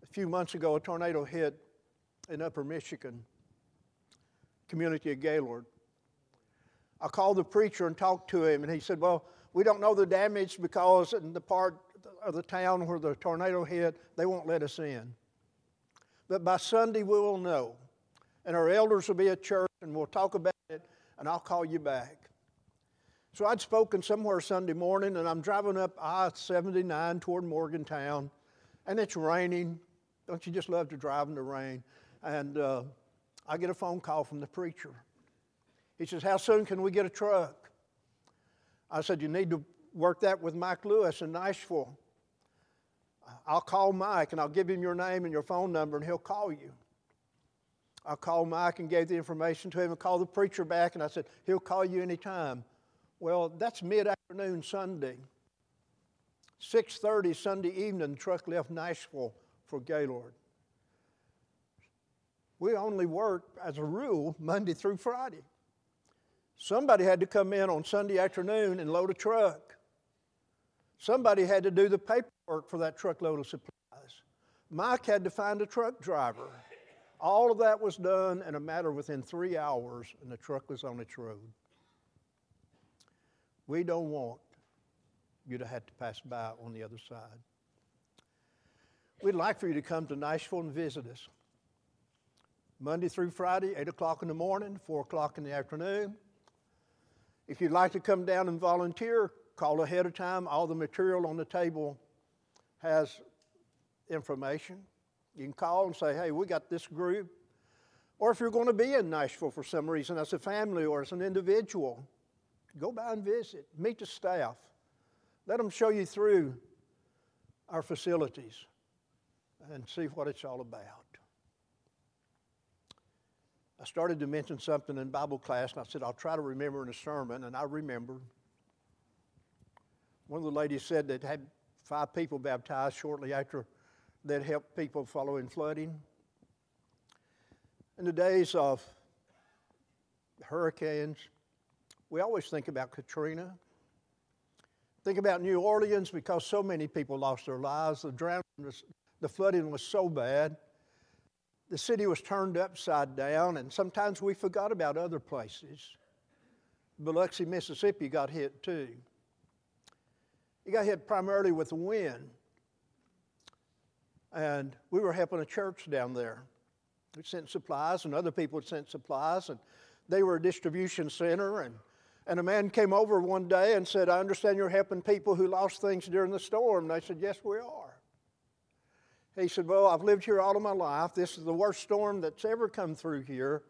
A few months ago, a tornado hit in upper Michigan, community of Gaylord. I called the preacher and talked to him, and he said, Well, we don't know the damage because in the part of the town where the tornado hit, they won't let us in. But by Sunday, we will know. And our elders will be at church, and we'll talk about it, and I'll call you back. So I'd spoken somewhere Sunday morning, and I'm driving up I 79 toward Morgantown, and it's raining. Don't you just love to drive in the rain? And uh, I get a phone call from the preacher. He says, How soon can we get a truck? I said, You need to work that with Mike Lewis in Nashville. I'll call Mike and I'll give him your name and your phone number and he'll call you. I called Mike and gave the information to him and called the preacher back and I said, He'll call you anytime. Well, that's mid-afternoon Sunday. 6:30 Sunday evening, the truck left Nashville for Gaylord. We only work, as a rule, Monday through Friday. Somebody had to come in on Sunday afternoon and load a truck. Somebody had to do the paperwork for that truckload of supplies. Mike had to find a truck driver. All of that was done in a matter within three hours, and the truck was on its road. We don't want you to have to pass by on the other side. We'd like for you to come to Nashville and visit us. Monday through Friday, 8 o'clock in the morning, 4 o'clock in the afternoon. If you'd like to come down and volunteer, call ahead of time. All the material on the table has information. You can call and say, hey, we got this group. Or if you're going to be in Nashville for some reason as a family or as an individual, go by and visit, meet the staff. Let them show you through our facilities and see what it's all about. I started to mention something in Bible class, and I said, I'll try to remember in a sermon, and I remembered. One of the ladies said that had five people baptized shortly after they'd helped people following flooding. In the days of hurricanes, we always think about Katrina. Think about New Orleans because so many people lost their lives. The drowning, was, the flooding was so bad. The city was turned upside down, and sometimes we forgot about other places. Biloxi, Mississippi got hit too. It got hit primarily with wind. And we were helping a church down there. We sent supplies, and other people had sent supplies, and they were a distribution center. And, and a man came over one day and said, I understand you're helping people who lost things during the storm. And they said, Yes, we are. He said, Well, I've lived here all of my life. This is the worst storm that's ever come through here.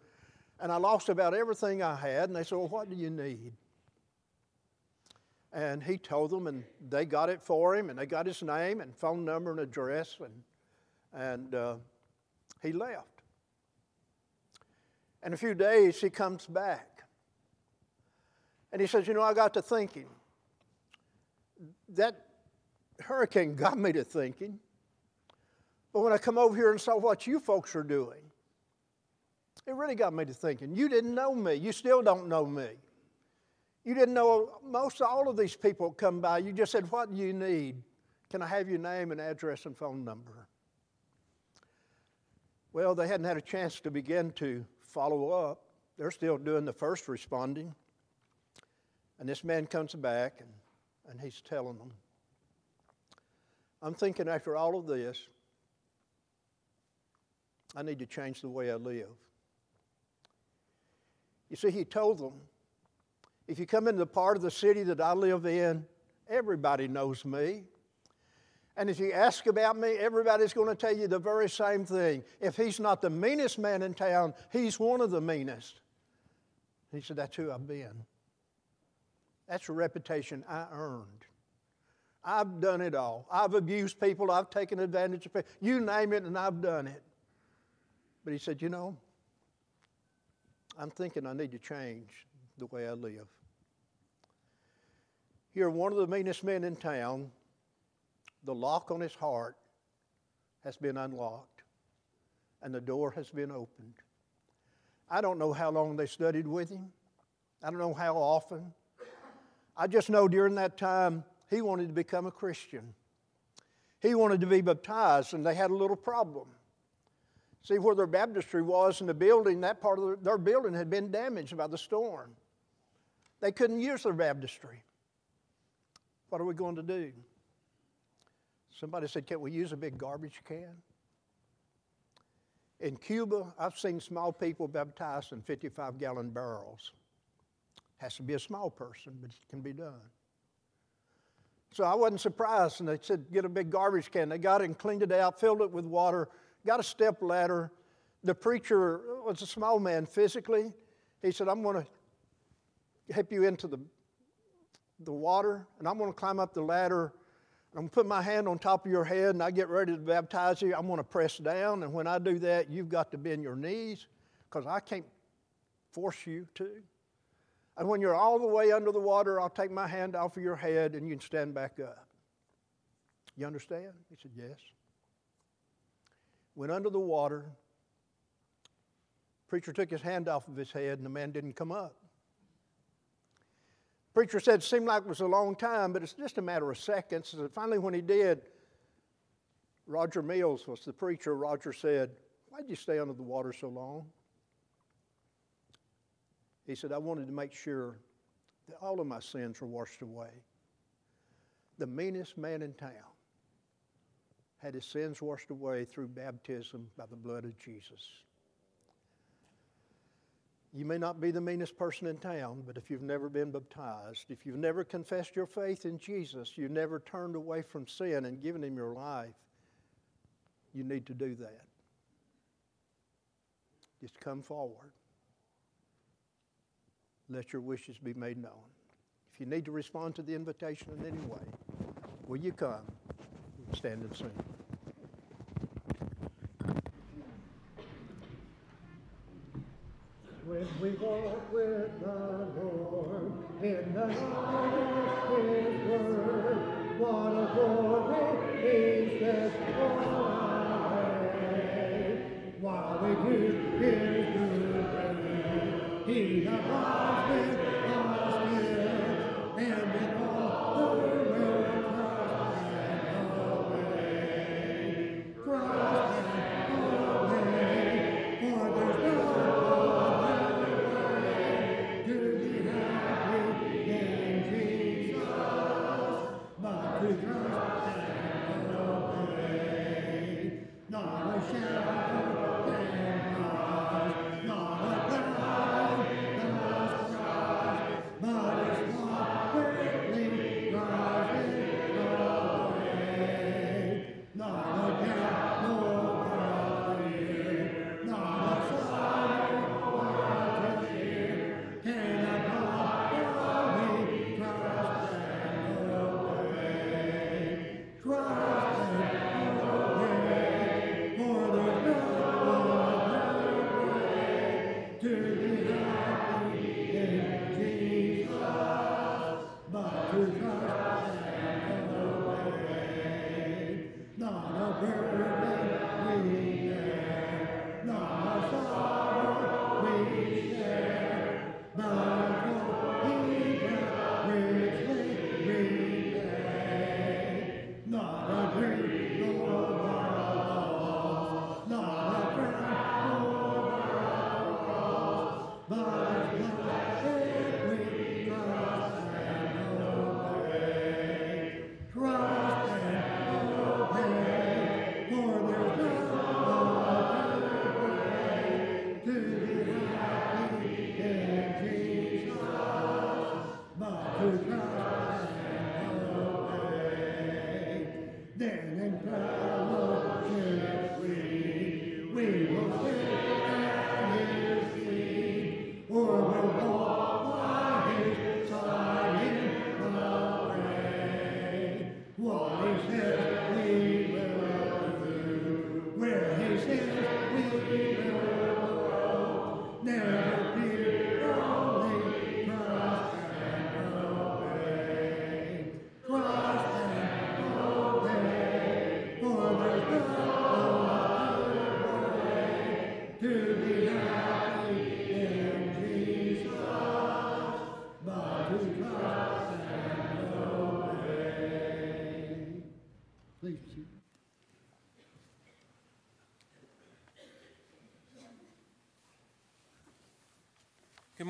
And I lost about everything I had. And they said, Well, what do you need? And he told them, and they got it for him, and they got his name and phone number and address, and, and uh, he left. In a few days, he comes back. And he says, You know, I got to thinking. That hurricane got me to thinking. But when I come over here and saw what you folks are doing, it really got me to thinking. You didn't know me. You still don't know me. You didn't know most all of these people come by. You just said, What do you need? Can I have your name and address and phone number? Well, they hadn't had a chance to begin to follow up. They're still doing the first responding. And this man comes back and, and he's telling them, I'm thinking after all of this, I need to change the way I live. You see, he told them, if you come into the part of the city that I live in, everybody knows me. And if you ask about me, everybody's going to tell you the very same thing. If he's not the meanest man in town, he's one of the meanest. He said, That's who I've been. That's a reputation I earned. I've done it all. I've abused people, I've taken advantage of people. You name it, and I've done it. But he said, You know, I'm thinking I need to change the way I live. You're one of the meanest men in town, the lock on his heart has been unlocked and the door has been opened. I don't know how long they studied with him, I don't know how often. I just know during that time he wanted to become a Christian. He wanted to be baptized, and they had a little problem. See, where their baptistry was in the building, that part of their building had been damaged by the storm. They couldn't use their baptistry. What are we going to do? Somebody said, Can't we use a big garbage can? In Cuba, I've seen small people baptized in 55 gallon barrels. Has to be a small person, but it can be done. So I wasn't surprised, and they said, get a big garbage can. They got it and cleaned it out, filled it with water, got a step ladder. The preacher was a small man physically. He said, I'm going to help you into the, the water, and I'm going to climb up the ladder. I'm going to put my hand on top of your head, and I get ready to baptize you. I'm going to press down, and when I do that, you've got to bend your knees because I can't force you to. And when you're all the way under the water, I'll take my hand off of your head and you can stand back up. You understand? He said, Yes. Went under the water. Preacher took his hand off of his head and the man didn't come up. Preacher said it seemed like it was a long time, but it's just a matter of seconds. And finally, when he did, Roger Mills was the preacher. Roger said, Why'd you stay under the water so long? He said, I wanted to make sure that all of my sins were washed away. The meanest man in town had his sins washed away through baptism by the blood of Jesus. You may not be the meanest person in town, but if you've never been baptized, if you've never confessed your faith in Jesus, you've never turned away from sin and given Him your life, you need to do that. Just come forward. Let your wishes be made known. If you need to respond to the invitation in any way, will you come? Stand and sing. When we walk with the Lord in the light of His word, what a glory He sets way. While we do His good deed, He abides with us still, and in all the will Christ and obey. Christ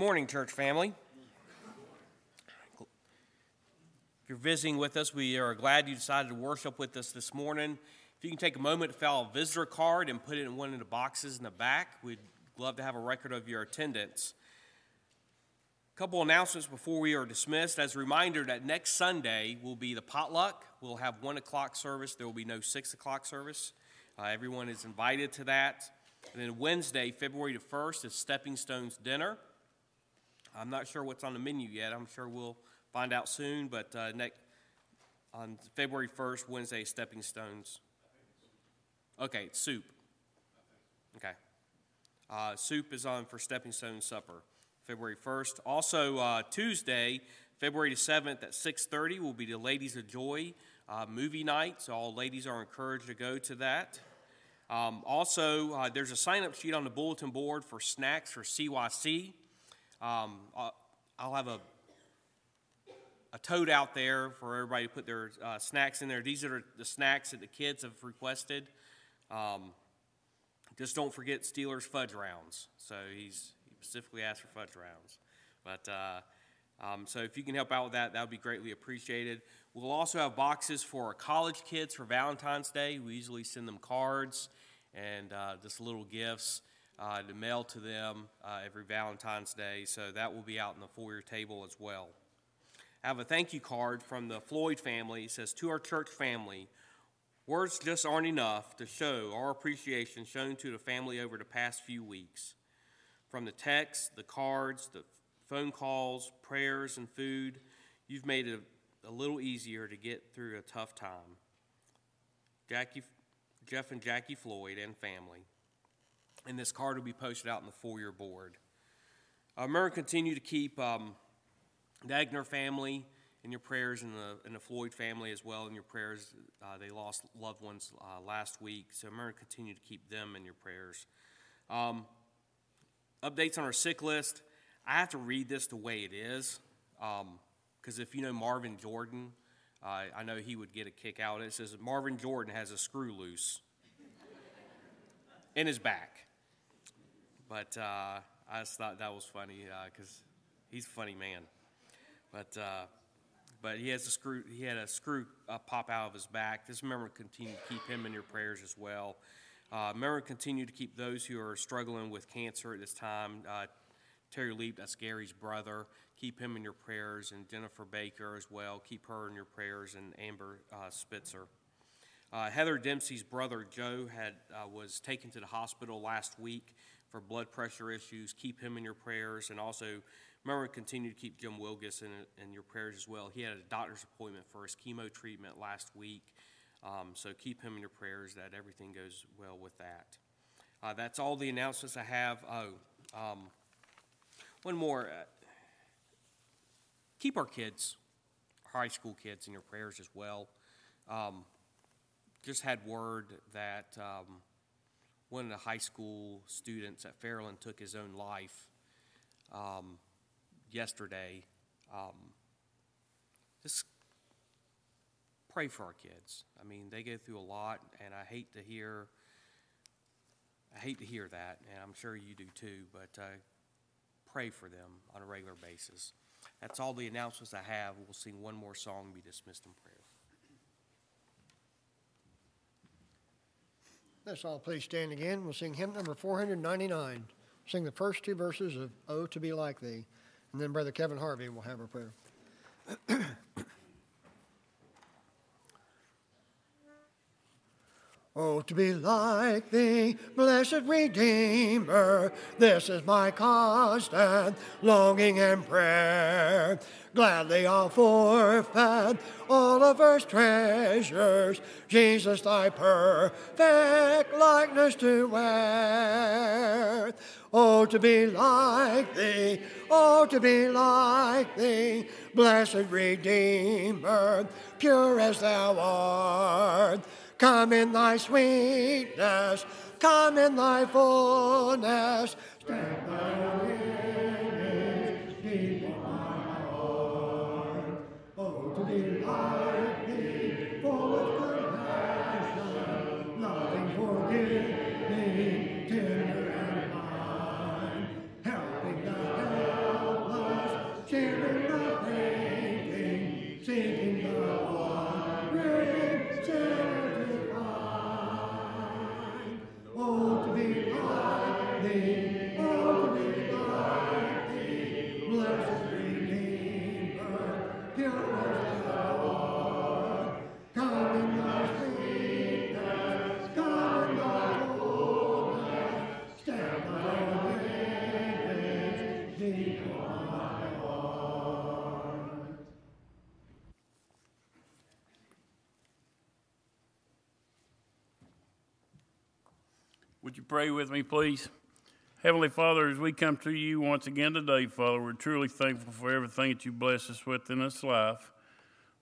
morning, church family. If you're visiting with us, we are glad you decided to worship with us this morning. If you can take a moment to fill a visitor card and put it in one of the boxes in the back, we'd love to have a record of your attendance. A couple announcements before we are dismissed. As a reminder that next Sunday will be the potluck. We'll have one o'clock service. There will be no six o'clock service. Uh, everyone is invited to that. And then Wednesday, February the first, is Stepping Stones dinner. I'm not sure what's on the menu yet. I'm sure we'll find out soon. But uh, next on February 1st, Wednesday, Stepping Stones. Okay, soup. Okay. Uh, soup is on for Stepping Stone Supper. February 1st. Also, uh, Tuesday, February 7th at 6.30 will be the Ladies of Joy uh, movie night, so all ladies are encouraged to go to that. Um, also, uh, there's a sign-up sheet on the bulletin board for snacks for CYC. Um, I'll have a, a tote out there for everybody to put their uh, snacks in there. These are the snacks that the kids have requested. Um, just don't forget Steelers fudge rounds. So he's he specifically asked for fudge rounds. But uh, um, so if you can help out with that, that would be greatly appreciated. We'll also have boxes for our college kids for Valentine's Day. We usually send them cards and uh, just little gifts uh, to mail to them uh, every Valentine's Day. So that will be out in the foyer table as well. I have a thank you card from the Floyd family. It says, To our church family, words just aren't enough to show our appreciation shown to the family over the past few weeks. From the texts, the cards, the phone calls, prayers, and food, you've made it a little easier to get through a tough time. Jackie, Jeff and Jackie Floyd and family. And this card will be posted out in the foyer board. Uh, remember, continue to keep um, the Egner family in your prayers and the, and the Floyd family as well in your prayers. Uh, they lost loved ones uh, last week, so remember, continue to keep them in your prayers. Um, updates on our sick list. I have to read this the way it is, because um, if you know Marvin Jordan, uh, I know he would get a kick out. It says Marvin Jordan has a screw loose in his back. But uh, I just thought that was funny because uh, he's a funny man. But uh, but he has a screw. He had a screw uh, pop out of his back. Just remember, continue to keep him in your prayers as well. Remember, continue to keep those who are struggling with cancer at this time. Terry Leap, that's Gary's brother. Keep him in your prayers, and Jennifer Baker as well. Keep her in your prayers, and Amber uh, Spitzer. Uh, Heather Dempsey's brother Joe had uh, was taken to the hospital last week for blood pressure issues. Keep him in your prayers, and also remember to continue to keep Jim Wilgus in, in your prayers as well. He had a doctor's appointment for his chemo treatment last week. Um, so keep him in your prayers that everything goes well with that. Uh, that's all the announcements I have. Oh, um, one more. Uh, keep our kids, high school kids, in your prayers as well. Um, just had word that um, one of the high school students at Fairland took his own life um, yesterday. Um, just pray for our kids. I mean, they go through a lot, and I hate to hear. I hate to hear that, and I'm sure you do too. But uh, pray for them on a regular basis. That's all the announcements I have. We'll sing one more song be dismissed in prayer. Let's all please stand again. We'll sing hymn number 499. Sing the first two verses of Oh to Be Like Thee. And then Brother Kevin Harvey will have our prayer. Oh, to be like thee, blessed Redeemer, this is my constant longing and prayer. Gladly I'll forfeit all of earth's treasures, Jesus, thy perfect likeness to wear. Oh, to be like thee, oh, to be like thee, blessed Redeemer, pure as thou art. Come in thy sweetness, come in thy fullness. Pray with me, please? Heavenly Father, as we come to you once again today, Father, we're truly thankful for everything that you bless us with in this life.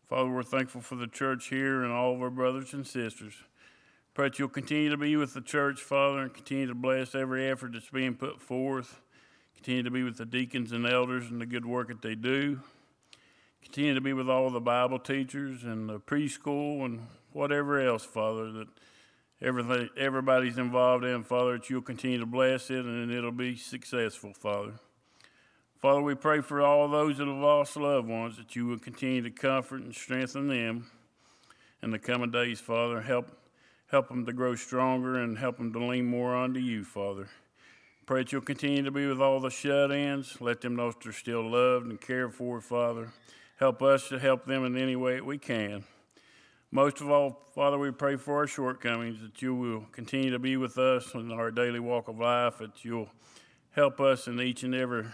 Father, we're thankful for the church here and all of our brothers and sisters. Pray that you'll continue to be with the church, Father, and continue to bless every effort that's being put forth. Continue to be with the deacons and elders and the good work that they do. Continue to be with all the Bible teachers and the preschool and whatever else, Father, that everything everybody's involved in, Father, that you'll continue to bless it and it'll be successful, Father. Father, we pray for all those that have lost loved ones that you will continue to comfort and strengthen them in the coming days, Father. Help help them to grow stronger and help them to lean more onto you, Father. Pray that you'll continue to be with all the shut-ins. Let them know that they're still loved and cared for, Father. Help us to help them in any way that we can. Most of all, Father, we pray for our shortcomings, that you will continue to be with us in our daily walk of life, that you'll help us in each and every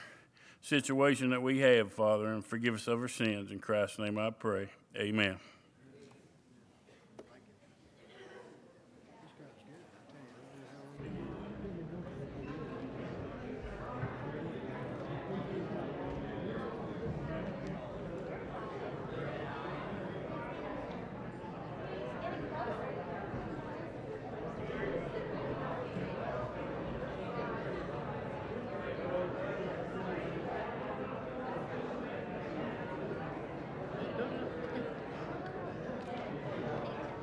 situation that we have, Father, and forgive us of our sins. In Christ's name I pray. Amen.